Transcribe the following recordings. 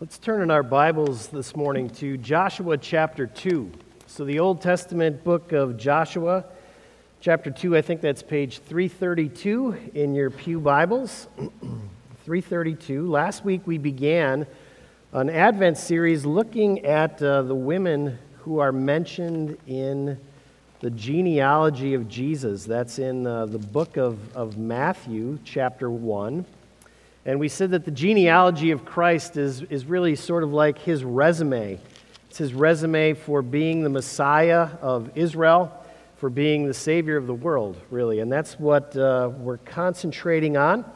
Let's turn in our Bibles this morning to Joshua chapter 2. So, the Old Testament book of Joshua, chapter 2, I think that's page 332 in your Pew Bibles. 332. Last week we began an Advent series looking at uh, the women who are mentioned in the genealogy of Jesus. That's in uh, the book of, of Matthew, chapter 1. And we said that the genealogy of Christ is, is really sort of like his resume. It's his resume for being the Messiah of Israel, for being the Savior of the world, really. And that's what uh, we're concentrating on.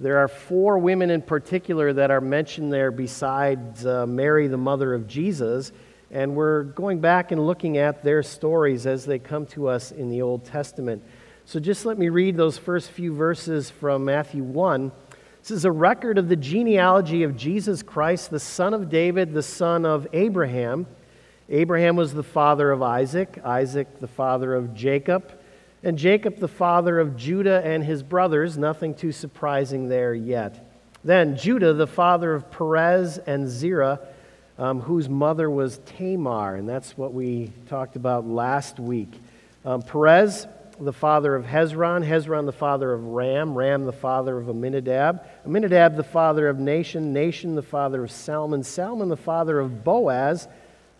There are four women in particular that are mentioned there besides uh, Mary, the mother of Jesus. And we're going back and looking at their stories as they come to us in the Old Testament. So just let me read those first few verses from Matthew 1 this is a record of the genealogy of Jesus Christ, the son of David, the son of Abraham. Abraham was the father of Isaac, Isaac the father of Jacob, and Jacob the father of Judah and his brothers. Nothing too surprising there yet. Then Judah, the father of Perez and Zerah, um, whose mother was Tamar, and that's what we talked about last week. Um, Perez the father of Hezron, Hezron the father of Ram, Ram the father of Aminadab, Aminadab the father of Nahshon, Nahshon the father of Salmon, Salmon the father of Boaz,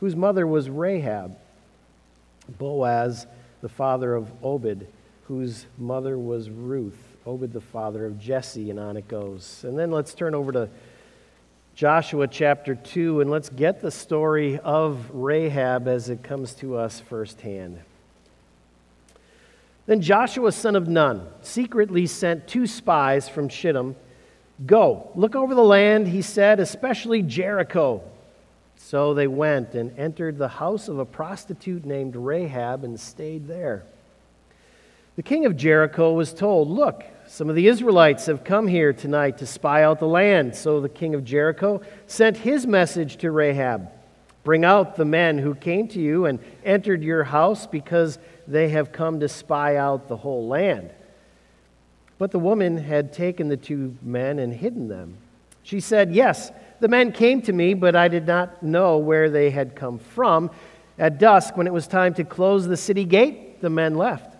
whose mother was Rahab, Boaz the father of Obed, whose mother was Ruth, Obed the father of Jesse, and on it goes. And then let's turn over to Joshua chapter 2 and let's get the story of Rahab as it comes to us firsthand. Then Joshua, son of Nun, secretly sent two spies from Shittim. Go, look over the land, he said, especially Jericho. So they went and entered the house of a prostitute named Rahab and stayed there. The king of Jericho was told, Look, some of the Israelites have come here tonight to spy out the land. So the king of Jericho sent his message to Rahab Bring out the men who came to you and entered your house because they have come to spy out the whole land. But the woman had taken the two men and hidden them. She said, Yes, the men came to me, but I did not know where they had come from. At dusk, when it was time to close the city gate, the men left.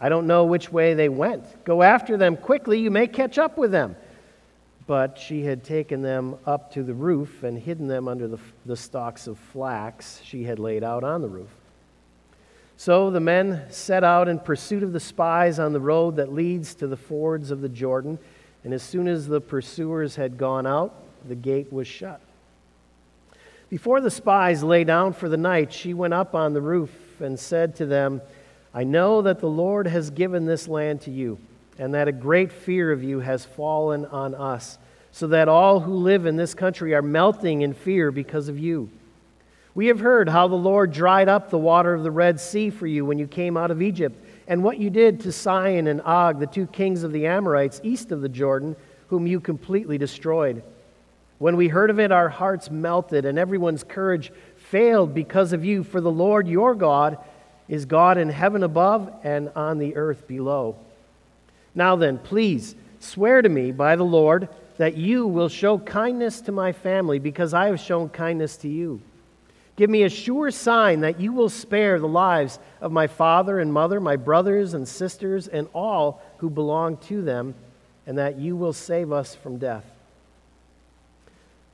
I don't know which way they went. Go after them quickly, you may catch up with them. But she had taken them up to the roof and hidden them under the, the stalks of flax she had laid out on the roof. So the men set out in pursuit of the spies on the road that leads to the fords of the Jordan. And as soon as the pursuers had gone out, the gate was shut. Before the spies lay down for the night, she went up on the roof and said to them, I know that the Lord has given this land to you, and that a great fear of you has fallen on us, so that all who live in this country are melting in fear because of you. We have heard how the Lord dried up the water of the Red Sea for you when you came out of Egypt, and what you did to Sihon and Og, the two kings of the Amorites east of the Jordan, whom you completely destroyed. When we heard of it, our hearts melted, and everyone's courage failed because of you, for the Lord your God is God in heaven above and on the earth below. Now then, please swear to me by the Lord that you will show kindness to my family because I have shown kindness to you. Give me a sure sign that you will spare the lives of my father and mother, my brothers and sisters, and all who belong to them, and that you will save us from death.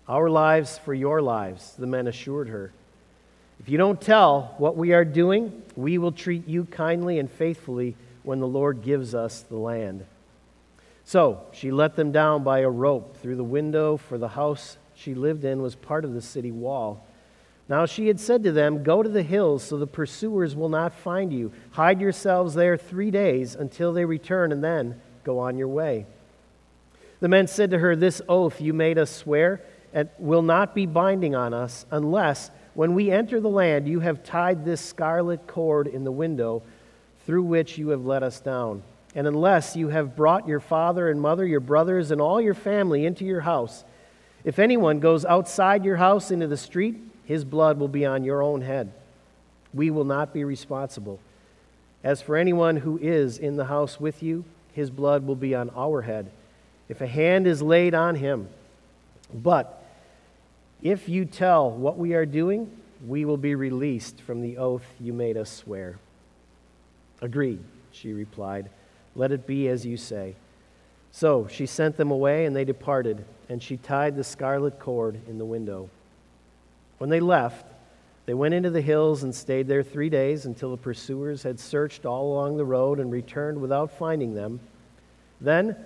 Our lives for your lives, the men assured her. If you don't tell what we are doing, we will treat you kindly and faithfully when the Lord gives us the land. So she let them down by a rope through the window, for the house she lived in was part of the city wall. Now she had said to them, Go to the hills so the pursuers will not find you. Hide yourselves there three days until they return, and then go on your way. The men said to her, This oath you made us swear will not be binding on us unless, when we enter the land, you have tied this scarlet cord in the window through which you have let us down. And unless you have brought your father and mother, your brothers, and all your family into your house. If anyone goes outside your house into the street, his blood will be on your own head. We will not be responsible. As for anyone who is in the house with you, his blood will be on our head if a hand is laid on him. But If you tell what we are doing, we will be released from the oath you made us swear. Agreed, she replied. Let it be as you say. So she sent them away, and they departed, and she tied the scarlet cord in the window. When they left, they went into the hills and stayed there three days until the pursuers had searched all along the road and returned without finding them. Then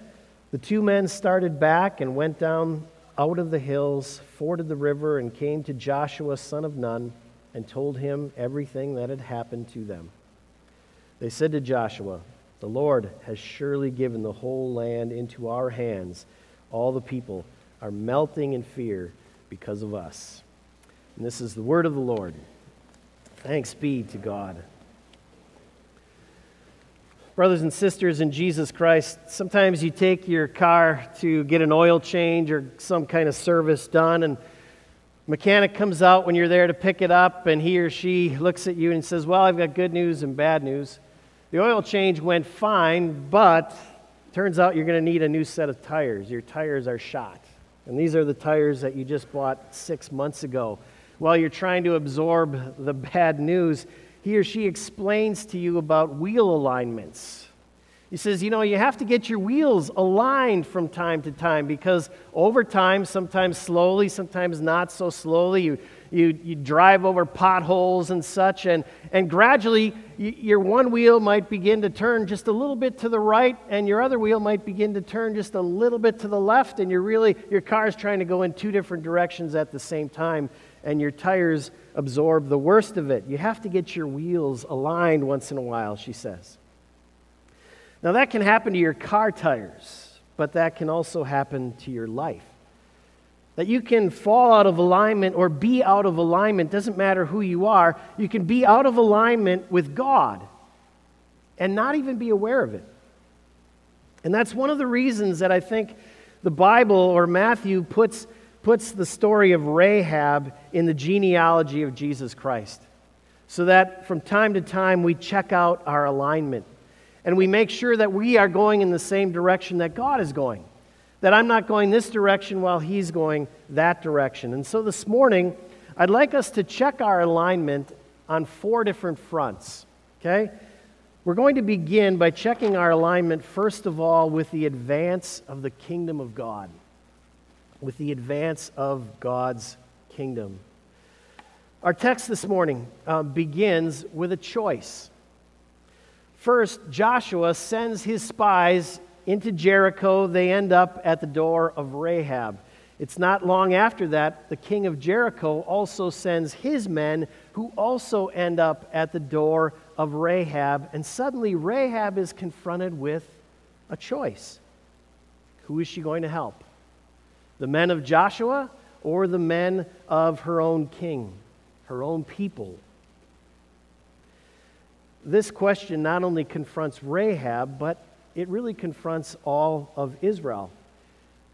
the two men started back and went down out of the hills, forded the river, and came to Joshua, son of Nun, and told him everything that had happened to them. They said to Joshua, The Lord has surely given the whole land into our hands. All the people are melting in fear because of us. And this is the word of the Lord. Thanks be to God. Brothers and sisters in Jesus Christ, sometimes you take your car to get an oil change or some kind of service done, and mechanic comes out when you're there to pick it up, and he or she looks at you and says, Well, I've got good news and bad news. The oil change went fine, but turns out you're going to need a new set of tires. Your tires are shot. And these are the tires that you just bought six months ago. While you're trying to absorb the bad news, he or she explains to you about wheel alignments. He says, you know, you have to get your wheels aligned from time to time because over time, sometimes slowly, sometimes not so slowly, you, you, you drive over potholes and such, and, and gradually you, your one wheel might begin to turn just a little bit to the right, and your other wheel might begin to turn just a little bit to the left, and you're really, your car is trying to go in two different directions at the same time, and your tires absorb the worst of it. You have to get your wheels aligned once in a while, she says. Now, that can happen to your car tires, but that can also happen to your life. That you can fall out of alignment or be out of alignment, doesn't matter who you are, you can be out of alignment with God and not even be aware of it. And that's one of the reasons that I think the Bible or Matthew puts puts the story of Rahab in the genealogy of Jesus Christ so that from time to time we check out our alignment and we make sure that we are going in the same direction that God is going. That I'm not going this direction while He's going that direction. And so this morning, I'd like us to check our alignment on four different fronts. Okay? We're going to begin by checking our alignment, first of all, with the advance of the kingdom of God with the advance of God's kingdom. Our text this morning uh, begins with a choice. First, Joshua sends his spies into Jericho. They end up at the door of Rahab. It's not long after that, the king of Jericho also sends his men, who also end up at the door of Rahab. And suddenly, Rahab is confronted with a choice. Who is she going to help? The men of Joshua or the men of her own king, her own people? This question not only confronts Rahab, but it really confronts all of Israel.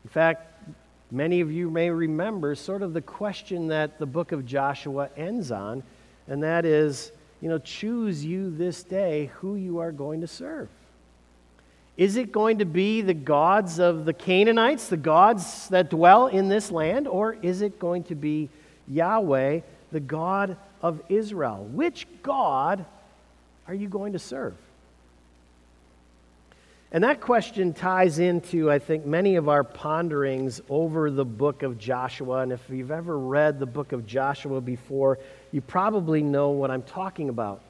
In fact, many of you may remember sort of the question that the book of Joshua ends on, and that is, you know, choose you this day who you are going to serve. Is it going to be the gods of the Canaanites, the gods that dwell in this land, or is it going to be Yahweh, the God of Israel? Which God are you going to serve? And that question ties into, I think, many of our ponderings over the book of Joshua. And if you've ever read the book of Joshua before, you probably know what I'm talking about.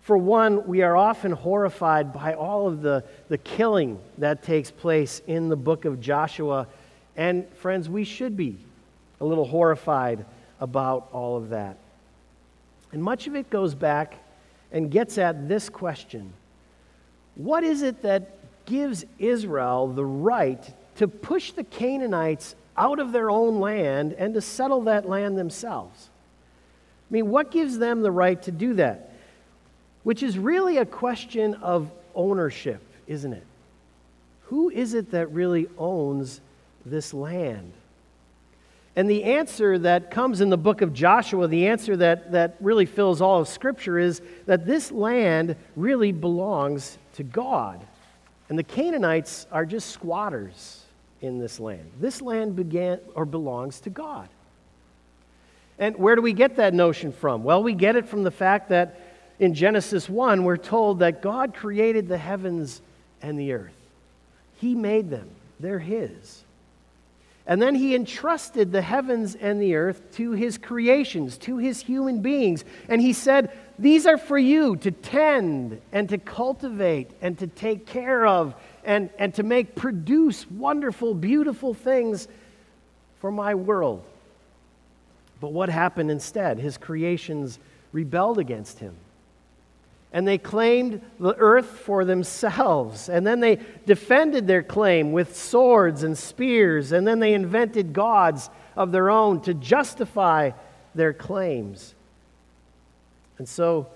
For one, we are often horrified by all of the, the killing that takes place in the book of Joshua. And friends, we should be a little horrified about all of that. And much of it goes back and gets at this question What is it that gives Israel the right to push the Canaanites out of their own land and to settle that land themselves? I mean, what gives them the right to do that? which is really a question of ownership, isn't it? Who is it that really owns this land? And the answer that comes in the book of Joshua, the answer that, that really fills all of Scripture, is that this land really belongs to God. And the Canaanites are just squatters in this land. This land began or belongs to God. And where do we get that notion from? Well, we get it from the fact that in Genesis 1, we're told that God created the heavens and the earth. He made them, they're His. And then He entrusted the heavens and the earth to His creations, to His human beings. And He said, These are for you to tend and to cultivate and to take care of and, and to make produce wonderful, beautiful things for my world. But what happened instead? His creations rebelled against him. And they claimed the earth for themselves. And then they defended their claim with swords and spears. And then they invented gods of their own to justify their claims. And so,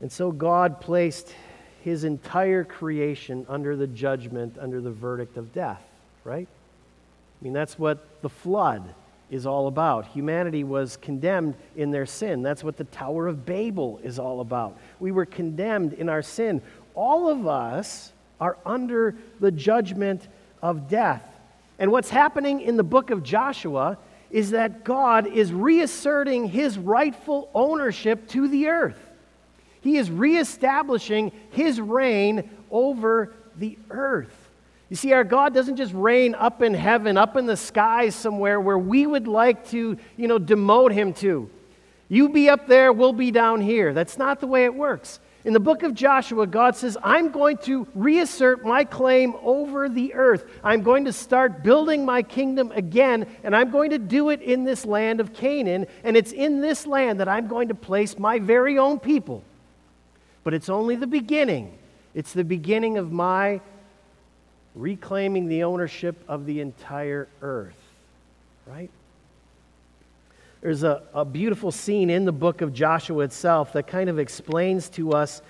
and so God placed his entire creation under the judgment, under the verdict of death, right? I mean, that's what the flood is all about. Humanity was condemned in their sin. That's what the Tower of Babel is all about. We were condemned in our sin. All of us are under the judgment of death. And what's happening in the book of Joshua is that God is reasserting his rightful ownership to the earth. He is reestablishing his reign over the earth. You see, our God doesn't just reign up in heaven, up in the skies somewhere where we would like to, you know, demote him to. You be up there, we'll be down here. That's not the way it works. In the book of Joshua, God says, I'm going to reassert my claim over the earth. I'm going to start building my kingdom again, and I'm going to do it in this land of Canaan. And it's in this land that I'm going to place my very own people. But it's only the beginning. It's the beginning of my reclaiming the ownership of the entire earth, right? There's a, a beautiful scene in the book of Joshua itself that kind of explains to us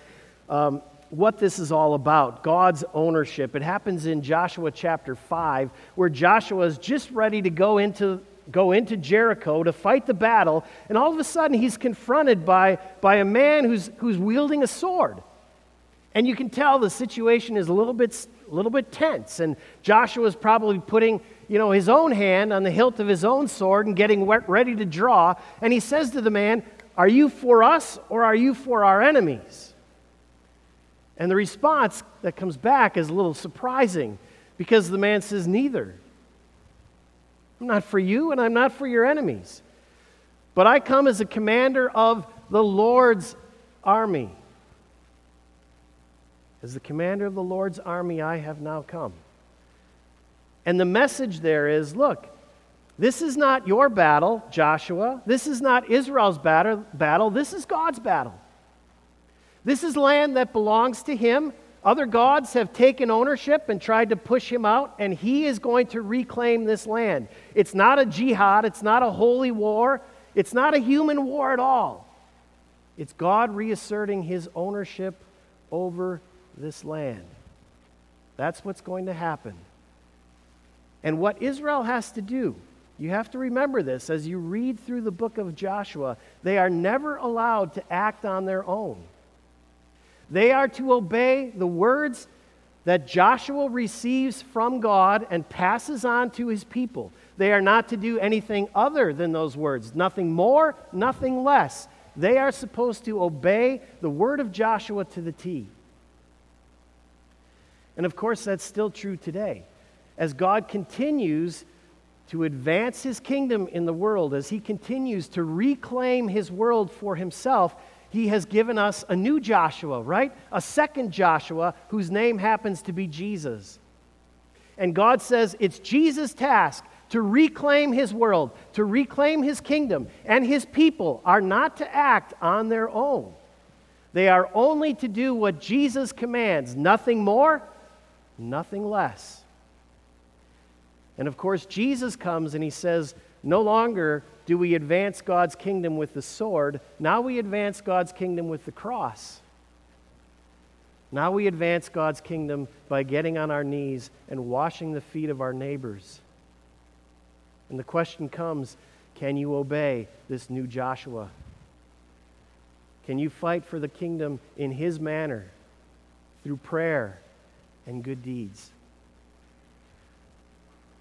um, what this is all about God's ownership. It happens in Joshua chapter 5, where Joshua is just ready to go into, go into Jericho to fight the battle, and all of a sudden he's confronted by, by a man who's, who's wielding a sword. And you can tell the situation is a little bit, a little bit tense. And Joshua is probably putting you know, his own hand on the hilt of his own sword and getting ready to draw. And he says to the man, Are you for us or are you for our enemies? And the response that comes back is a little surprising because the man says, Neither. I'm not for you and I'm not for your enemies. But I come as a commander of the Lord's army. As the commander of the Lord's army, I have now come. And the message there is look, this is not your battle, Joshua. This is not Israel's battle. This is God's battle. This is land that belongs to Him. Other gods have taken ownership and tried to push Him out, and He is going to reclaim this land. It's not a jihad, it's not a holy war, it's not a human war at all. It's God reasserting His ownership over this land. That's what's going to happen. And what Israel has to do, you have to remember this as you read through the book of Joshua, they are never allowed to act on their own. They are to obey the words that Joshua receives from God and passes on to his people. They are not to do anything other than those words, nothing more, nothing less. They are supposed to obey the word of Joshua to the T. And of course, that's still true today. As God continues to advance his kingdom in the world, as he continues to reclaim his world for himself, he has given us a new Joshua, right? A second Joshua whose name happens to be Jesus. And God says it's Jesus' task to reclaim his world, to reclaim his kingdom, and his people are not to act on their own. They are only to do what Jesus commands, nothing more, nothing less. And of course, Jesus comes and he says, No longer do we advance God's kingdom with the sword, now we advance God's kingdom with the cross. Now we advance God's kingdom by getting on our knees and washing the feet of our neighbors. And the question comes can you obey this new Joshua? Can you fight for the kingdom in his manner through prayer and good deeds.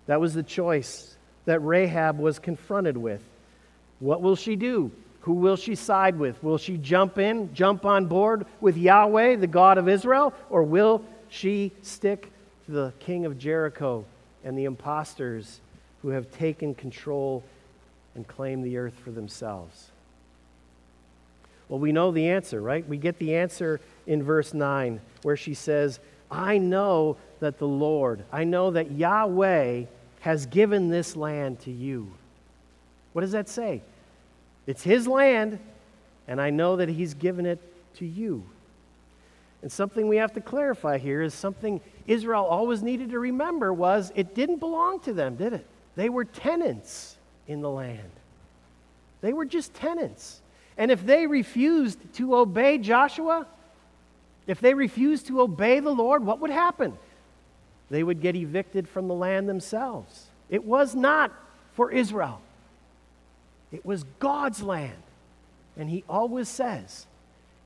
That was the choice that Rahab was confronted with. What will she do? Who will she side with? Will she jump in, jump on board with Yahweh, the God of Israel, or will she stick to the king of Jericho and the impostors who have taken control and claimed the earth for themselves? Well, we know the answer, right? We get the answer in verse 9 where she says, I know that the Lord, I know that Yahweh has given this land to you. What does that say? It's His land, and I know that He's given it to you. And something we have to clarify here is something Israel always needed to remember was it didn't belong to them, did it? They were tenants in the land. They were just tenants. And if they refused to obey Joshua, if they refused to obey the Lord, what would happen? They would get evicted from the land themselves. It was not for Israel, it was God's land. And He always says,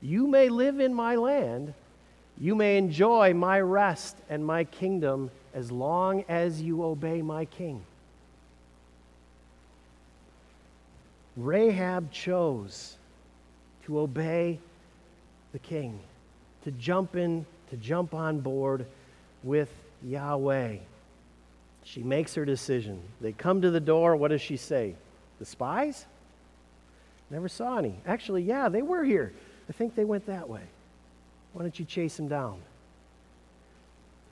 You may live in my land, you may enjoy my rest and my kingdom as long as you obey my king. Rahab chose to obey the king, to jump in, to jump on board with Yahweh. She makes her decision. They come to the door. What does she say? The spies? Never saw any. Actually, yeah, they were here. I think they went that way. Why don't you chase them down?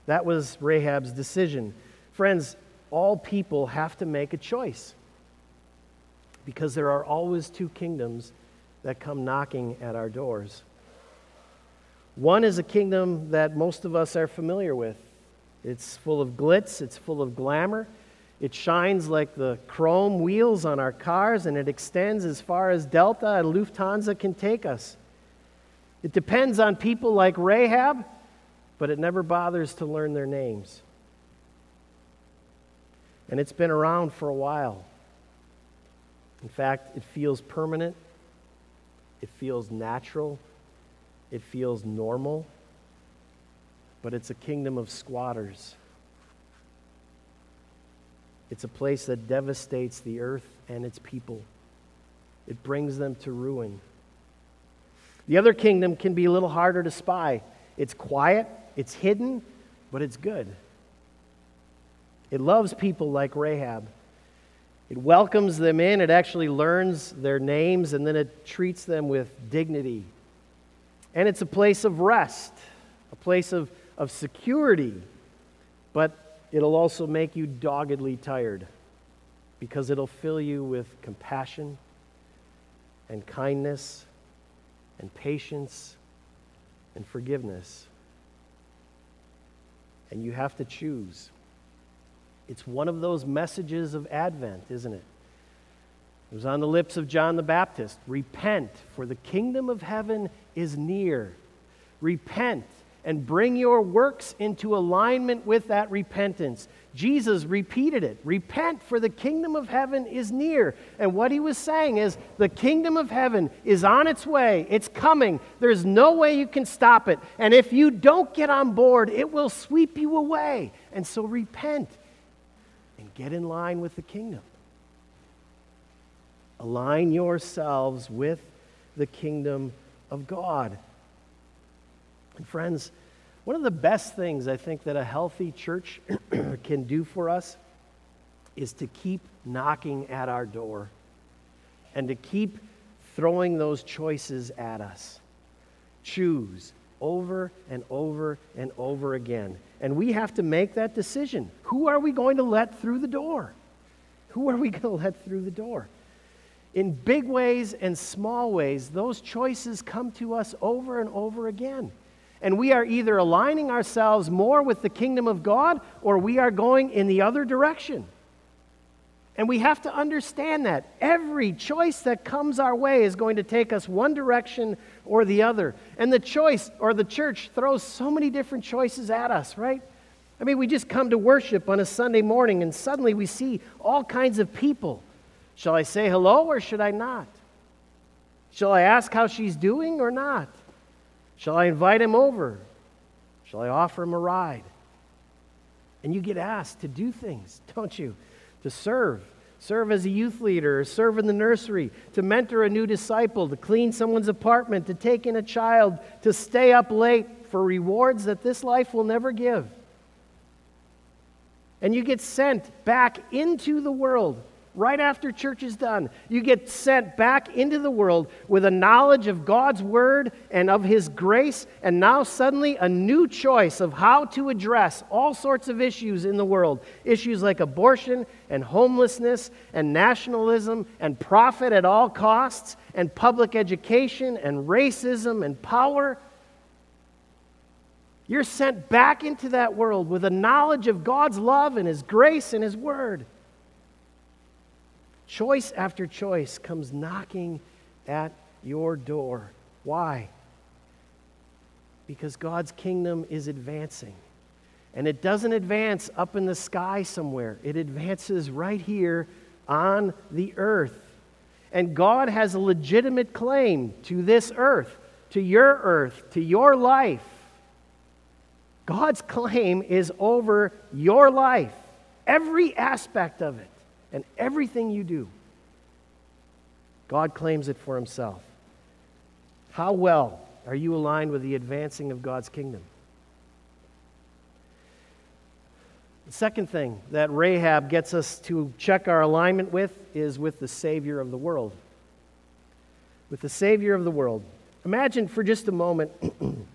That was Rahab's decision. Friends, all people have to make a choice because there are always two kingdoms that come knocking at our doors. One is a kingdom that most of us are familiar with. It's full of glitz, it's full of glamour. It shines like the chrome wheels on our cars, and it extends as far as Delta and Lufthansa can take us. It depends on people like Rahab, but it never bothers to learn their names. And it's been around for a while. In fact, it feels permanent, it feels natural, it feels normal, but it's a kingdom of squatters. It's a place that devastates the earth and its people. It brings them to ruin. The other kingdom can be a little harder to spy. It's quiet, it's hidden, but it's good. It loves people like Rahab. It welcomes them in, it actually learns their names, and then it treats them with dignity. And it's a place of rest, a place of, of security, but it'll also make you doggedly tired because it'll fill you with compassion and kindness and patience and forgiveness. And you have to choose. It's one of those messages of Advent, isn't it? It was on the lips of John the Baptist Repent, for the kingdom of heaven is near. Repent and bring your works into alignment with that repentance. Jesus repeated it Repent, for the kingdom of heaven is near. And what he was saying is the kingdom of heaven is on its way, it's coming. There's no way you can stop it. And if you don't get on board, it will sweep you away. And so repent and get in line with the kingdom. Align yourselves with the kingdom of God. And friends, one of the best things I think that a healthy church can do for us is to keep knocking at our door and to keep throwing those choices at us. Choose over and over and over again. And we have to make that decision. Who are we going to let through the door? Who are we going to let through the door? In big ways and small ways, those choices come to us over and over again. And we are either aligning ourselves more with the kingdom of God or we are going in the other direction. And we have to understand that. Every choice that comes our way is going to take us one direction or the other. And the choice or the church throws so many different choices at us, right? I mean, we just come to worship on a Sunday morning and suddenly we see all kinds of people. Shall I say hello or should I not? Shall I ask how she's doing or not? Shall I invite him over? Shall I offer him a ride? And you get asked to do things, don't you? to serve. serve as a youth leader, serve in the nursery, to mentor a new disciple, to clean someone's apartment, to take in a child, to stay up late for rewards that this life will never give. And you get sent back into the world right after church is done. You get sent back into the world with a knowledge of God's word and of his grace, and now suddenly a new choice of how to address all sorts of issues in the world. Issues like abortion and homelessness and nationalism and profit at all costs and public education and racism and power. You're sent back into that world with a knowledge of God's love and His grace and His Word. Choice after choice comes knocking at your door. Why? Because God's kingdom is advancing. And it doesn't advance up in the sky somewhere, it advances right here on the earth. And God has a legitimate claim to this earth, to your earth, to your life. God's claim is over your life, every aspect of it and everything you do. God claims it for himself. How well are you aligned with the advancing of God's kingdom? The second thing that Rahab gets us to check our alignment with is with the Savior of the world. With the Savior of the world. Imagine for just a moment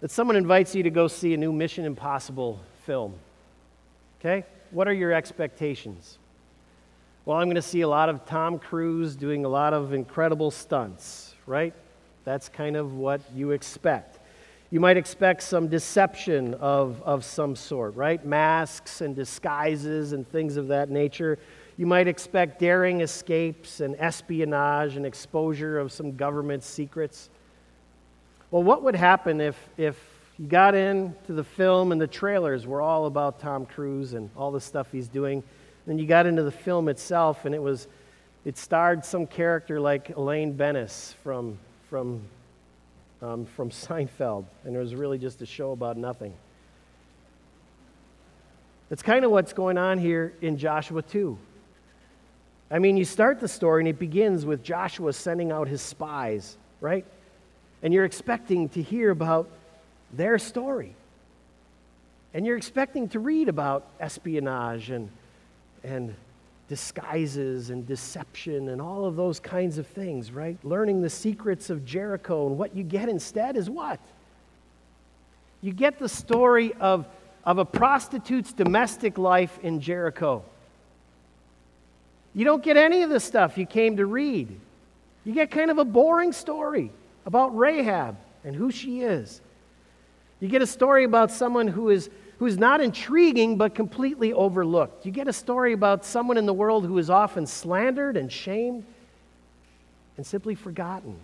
that someone invites you to go see a new Mission Impossible film. Okay? What are your expectations? Well, I'm going to see a lot of Tom Cruise doing a lot of incredible stunts, right? That's kind of what you expect. You might expect some deception of, of some sort, right? Masks and disguises and things of that nature. You might expect daring escapes and espionage and exposure of some government secrets. Well, what would happen if, if got into the film and the trailers were all about Tom Cruise and all the stuff he's doing. Then you got into the film itself and it was it starred some character like Elaine Benes from from um, from Seinfeld, and it was really just a show about nothing. That's kind of what's going on here in Joshua 2. I mean, you start the story and it begins with Joshua sending out his spies, right? And you're expecting to hear about their story. And you're expecting to read about espionage and, and disguises and deception and all of those kinds of things, right? Learning the secrets of Jericho. And what you get instead is what? You get the story of, of a prostitute's domestic life in Jericho. You don't get any of the stuff you came to read. You get kind of a boring story about Rahab and who she is. You get a story about someone who is who's not intriguing but completely overlooked. You get a story about someone in the world who is often slandered and shamed and simply forgotten.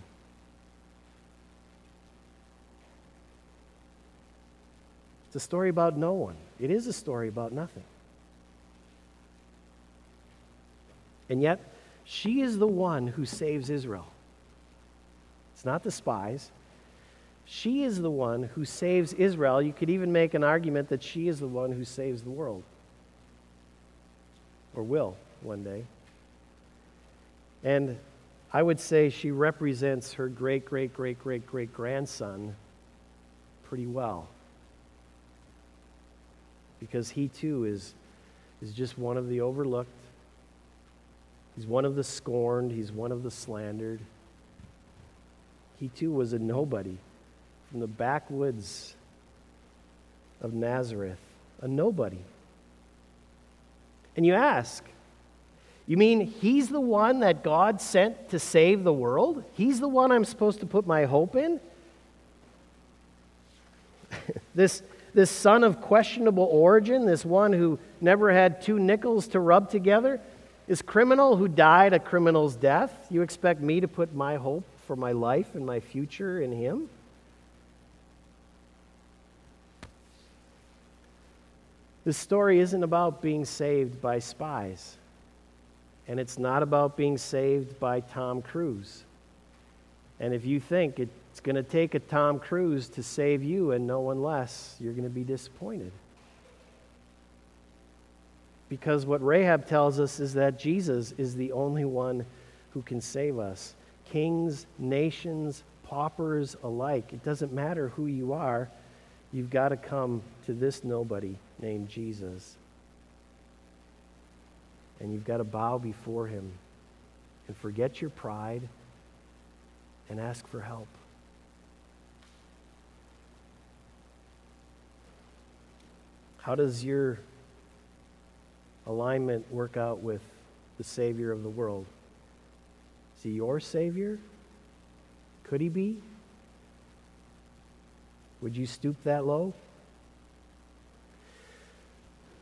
It's a story about no one. It is a story about nothing. And yet, she is the one who saves Israel. It's not the spies, she is the one who saves Israel. You could even make an argument that she is the one who saves the world, or will one day. And I would say she represents her great, great, great, great, great grandson pretty well. Because he too is, is just one of the overlooked, he's one of the scorned, he's one of the slandered. He too was a nobody from the backwoods of Nazareth, a nobody. And you ask, you mean he's the one that God sent to save the world? He's the one I'm supposed to put my hope in? this, this son of questionable origin, this one who never had two nickels to rub together, this criminal who died a criminal's death, you expect me to put my hope for my life and my future in him? This story isn't about being saved by spies, and it's not about being saved by Tom Cruise. And if you think it's going to take a Tom Cruise to save you and no one less, you're going to be disappointed. because what Rahab tells us is that Jesus is the only one who can save us. Kings, nations, paupers alike. It doesn't matter who you are, you've got to come to this nobody named Jesus. And you've got to bow before him and forget your pride and ask for help. How does your alignment work out with the Savior of the world? Is he your Savior? Could he be? Would you stoop that low?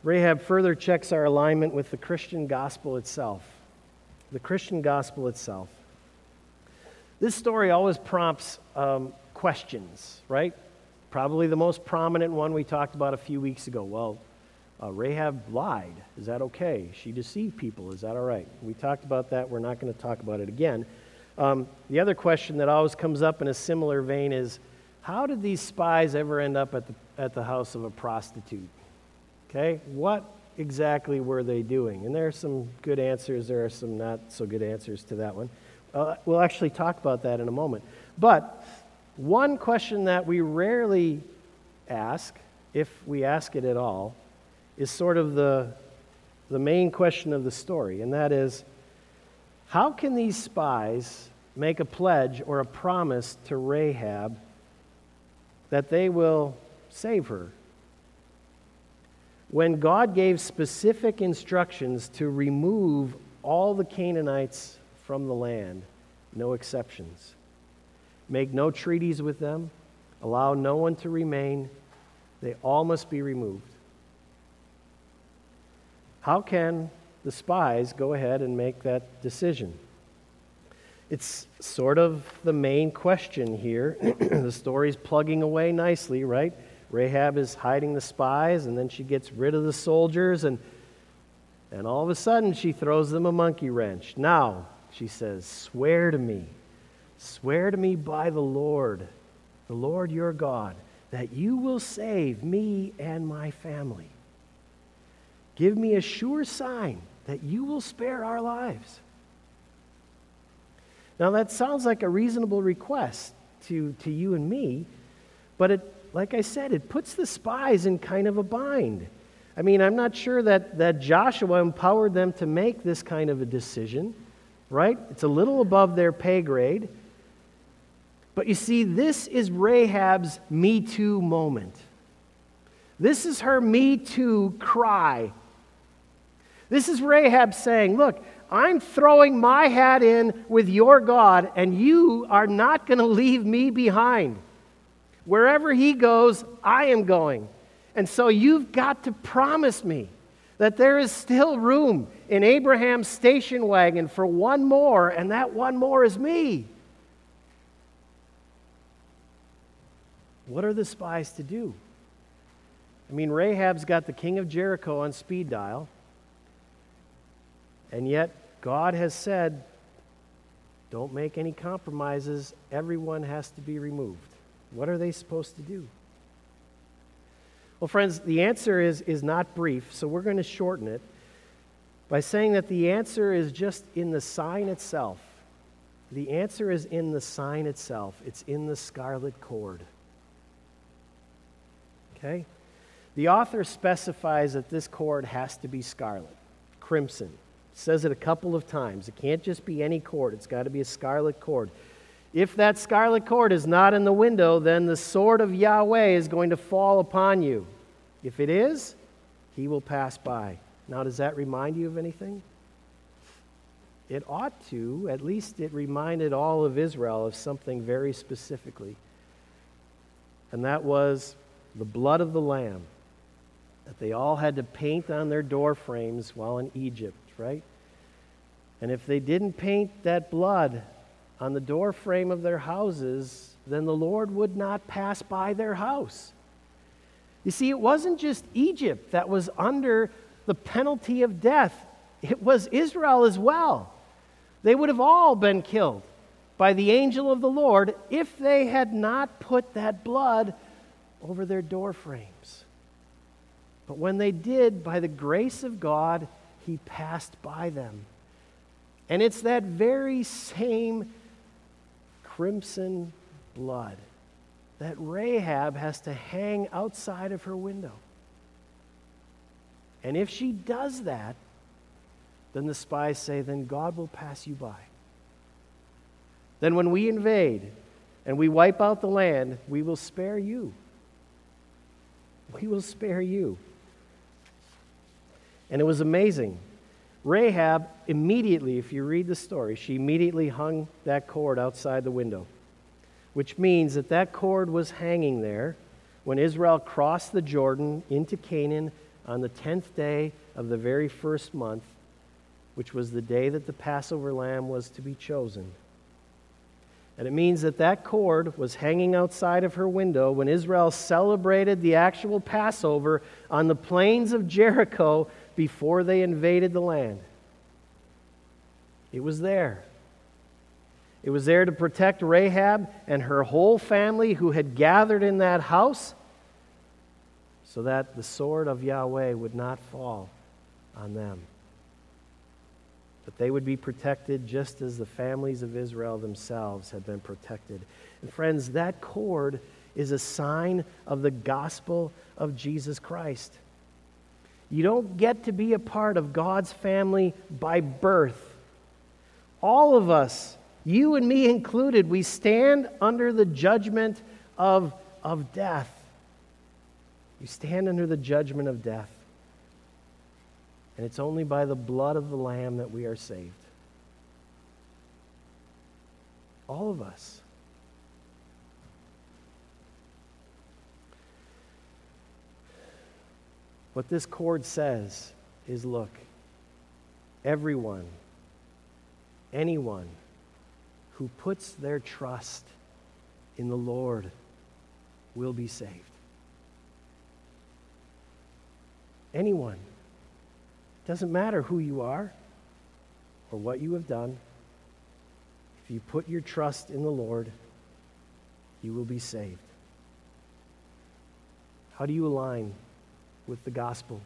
Rahab further checks our alignment with the Christian gospel itself. The Christian gospel itself. This story always prompts um, questions, right? Probably the most prominent one we talked about a few weeks ago. Well, uh, Rahab lied. Is that okay? She deceived people. Is that all right? We talked about that. We're not going to talk about it again. Um, the other question that always comes up in a similar vein is how did these spies ever end up at the, at the house of a prostitute? Okay, what exactly were they doing? And there are some good answers, there are some not so good answers to that one. Uh, we'll actually talk about that in a moment. But one question that we rarely ask, if we ask it at all, is sort of the, the main question of the story, and that is how can these spies make a pledge or a promise to Rahab that they will save her when God gave specific instructions to remove all the Canaanites from the land, no exceptions. Make no treaties with them, allow no one to remain, they all must be removed. How can the spies go ahead and make that decision? It's sort of the main question here. the story's plugging away nicely, right? Rahab is hiding the spies, and then she gets rid of the soldiers, and, and all of a sudden she throws them a monkey wrench. Now, she says, Swear to me, swear to me by the Lord, the Lord your God, that you will save me and my family. Give me a sure sign that you will spare our lives. Now, that sounds like a reasonable request to, to you and me, but it like I said, it puts the spies in kind of a bind. I mean, I'm not sure that, that Joshua empowered them to make this kind of a decision, right? It's a little above their pay grade. But you see, this is Rahab's Me Too moment. This is her Me Too cry. This is Rahab saying, Look, I'm throwing my hat in with your God, and you are not going to leave me behind. Wherever he goes, I am going. And so you've got to promise me that there is still room in Abraham's station wagon for one more, and that one more is me. What are the spies to do? I mean, Rahab's got the king of Jericho on speed dial, and yet God has said, don't make any compromises, everyone has to be removed. What are they supposed to do? Well, friends, the answer is, is not brief, so we're going to shorten it by saying that the answer is just in the sign itself. The answer is in the sign itself, it's in the scarlet cord. Okay? The author specifies that this cord has to be scarlet, crimson. Says it a couple of times. It can't just be any cord, it's got to be a scarlet cord. If that scarlet cord is not in the window, then the sword of Yahweh is going to fall upon you. If it is, he will pass by. Now, does that remind you of anything? It ought to. At least it reminded all of Israel of something very specifically. And that was the blood of the Lamb that they all had to paint on their door frames while in Egypt, right? And if they didn't paint that blood on the door frame of their houses, then the Lord would not pass by their house. You see, it wasn't just Egypt that was under the penalty of death, it was Israel as well. They would have all been killed by the angel of the Lord if they had not put that blood over their door frames. But when they did, by the grace of God, he passed by them. And it's that very same crimson blood that Rahab has to hang outside of her window. And if she does that, then the spies say, then God will pass you by. Then when we invade and we wipe out the land, we will spare you. We will spare you. And it was amazing. Rahab immediately, if you read the story, she immediately hung that cord outside the window, which means that that cord was hanging there when Israel crossed the Jordan into Canaan on the 10th day of the very first month, which was the day that the Passover lamb was to be chosen. And it means that that cord was hanging outside of her window when Israel celebrated the actual Passover on the plains of Jericho before they invaded the land. It was there. It was there to protect Rahab and her whole family who had gathered in that house so that the sword of Yahweh would not fall on them. But they would be protected just as the families of Israel themselves had been protected. And friends, that cord is a sign of the gospel of Jesus Christ. You don't get to be a part of God's family by birth. All of us, you and me included, we stand under the judgment of, of death. You stand under the judgment of death. And it's only by the blood of the Lamb that we are saved. All of us. What this cord says is look, everyone, anyone who puts their trust in the Lord will be saved. Anyone. Doesn't matter who you are or what you have done. If you put your trust in the Lord, you will be saved. How do you align with the gospel?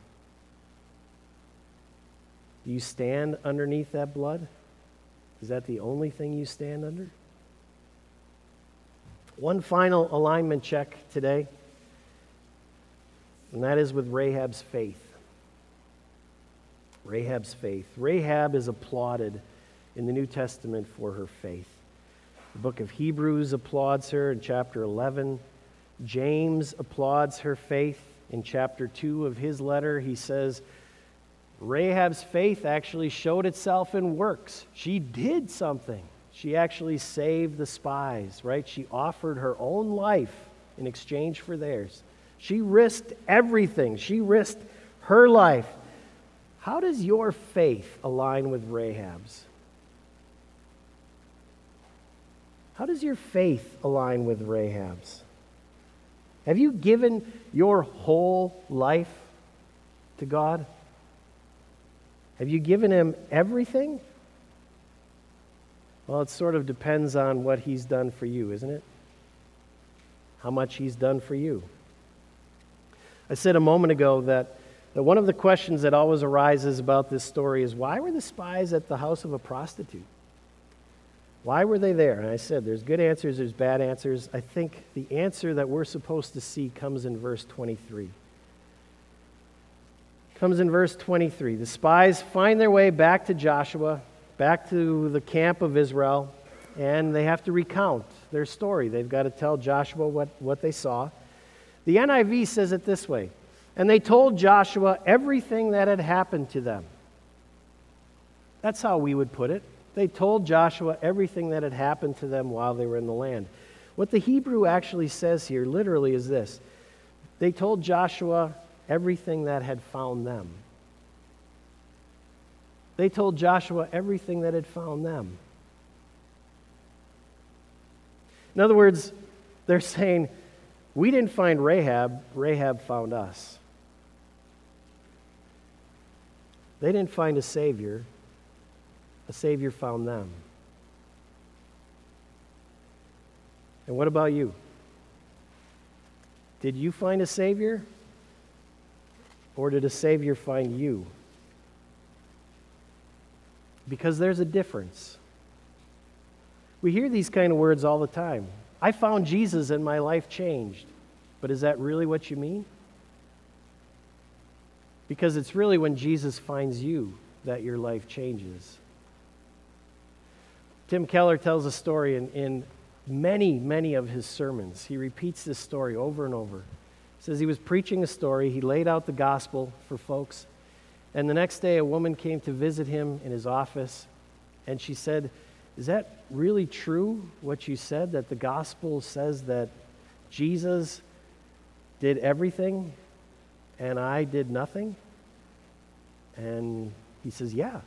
Do you stand underneath that blood? Is that the only thing you stand under? One final alignment check today, and that is with Rahab's faith. Rahab's faith. Rahab is applauded in the New Testament for her faith. The book of Hebrews applauds her in chapter 11. James applauds her faith in chapter 2 of his letter, he says, Rahab's faith actually showed itself in works. She did something. She actually saved the spies, right? She offered her own life in exchange for theirs. She risked everything. She risked her life. How does your faith align with Rahab's? How does your faith align with Rahab's? Have you given your whole life to God? Have you given Him everything? Well, it sort of depends on what He's done for you, isn't it? How much He's done for you. I said a moment ago that, that one of the questions that always arises about this story is why were the spies at the house of a prostitute? Why were they there? And I said, there's good answers, there's bad answers. I think the answer that we're supposed to see comes in verse 23. Comes in verse 23. The spies find their way back to Joshua, back to the camp of Israel, and they have to recount their story. They've got to tell Joshua what, what they saw. The NIV says it this way And they told Joshua everything that had happened to them. That's how we would put it. They told Joshua everything that had happened to them while they were in the land. What the Hebrew actually says here literally is this they told Joshua everything that had found them. They told Joshua everything that had found them. In other words, they're saying, We didn't find Rahab, Rahab found us. They didn't find a Savior, a Savior found them. And what about you? Did you find a Savior? Or did a Savior find you? Because there's a difference. We hear these kind of words all the time. I found Jesus and my life changed. But is that really what you mean? Because it's really when Jesus finds you that your life changes. Tim Keller tells a story in, in many, many of his sermons. He repeats this story over and over. He says he was preaching a story, he laid out the gospel for folks, and the next day a woman came to visit him in his office, and she said, Is that really true, what you said, that the gospel says that Jesus did everything and I did nothing? And he says, Yeah.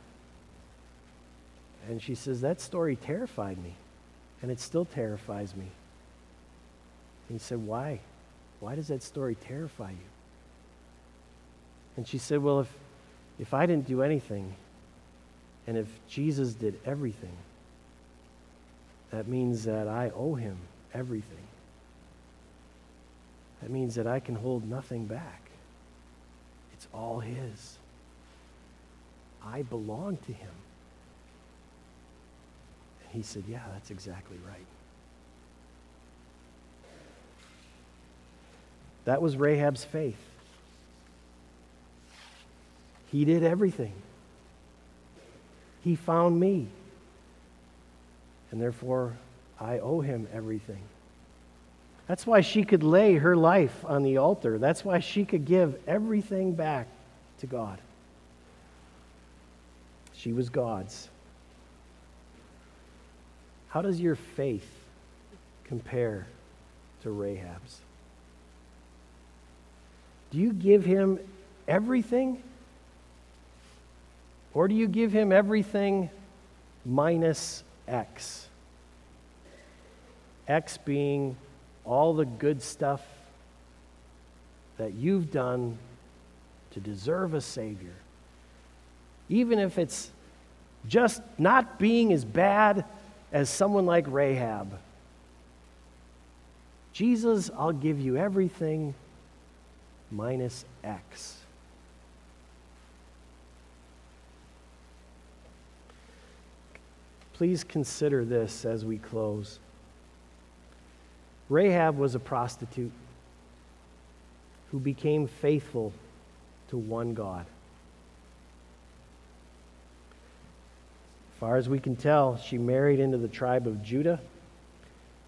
And she says, That story terrified me, and it still terrifies me. And he said, Why? Why does that story terrify you? And she said, Well, if, if I didn't do anything, and if Jesus did everything, that means that I owe him everything. That means that I can hold nothing back. It's all his. I belong to him. And he said, Yeah, that's exactly right. That was Rahab's faith. He did everything. He found me. And therefore, I owe him everything. That's why she could lay her life on the altar. That's why she could give everything back to God. She was God's. How does your faith compare to Rahab's? Do you give him everything? Or do you give him everything minus X? X being all the good stuff that you've done to deserve a Savior. Even if it's just not being as bad as someone like Rahab. Jesus, I'll give you everything minus X. Please consider this as we close. Rahab was a prostitute who became faithful to one God. Far as we can tell, she married into the tribe of Judah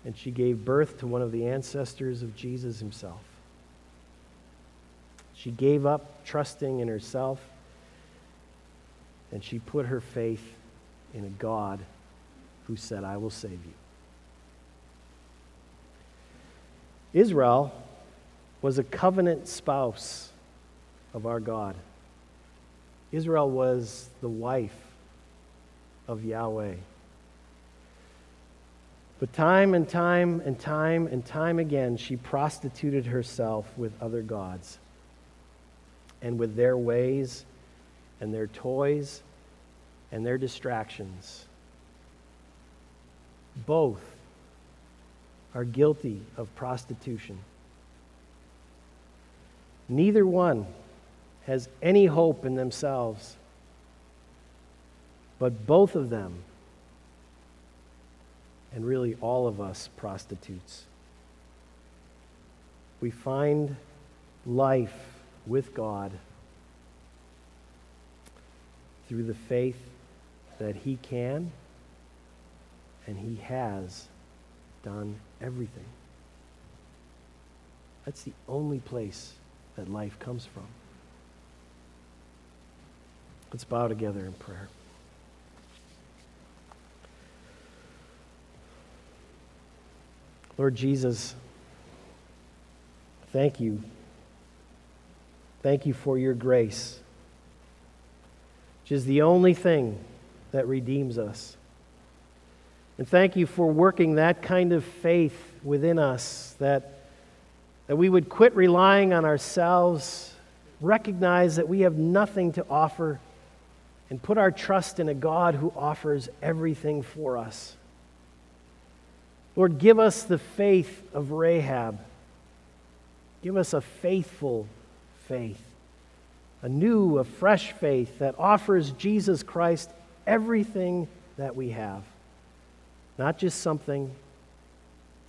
and she gave birth to one of the ancestors of Jesus himself. She gave up trusting in herself and she put her faith in a God who said, I will save you. Israel was a covenant spouse of our God. Israel was the wife of Yahweh. But time and time and time and time again, she prostituted herself with other gods and with their ways and their toys and their distractions. Both are guilty of prostitution. Neither one has any hope in themselves, but both of them, and really all of us prostitutes, we find life with God through the faith that He can and He has done everything. That's the only place that life comes from. Let's bow together in prayer. Lord Jesus, thank you. Thank you for your grace, which is the only thing that redeems us. And thank you for working that kind of faith within us that, that we would quit relying on ourselves, recognize that we have nothing to offer, and put our trust in a God who offers everything for us. Lord, give us the faith of Rahab. Give us a faithful faith a new, a fresh faith that offers Jesus Christ everything that we have. Not just something,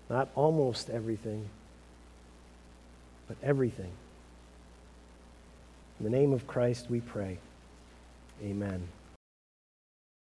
not almost everything, but everything. In the name of Christ we pray. Amen.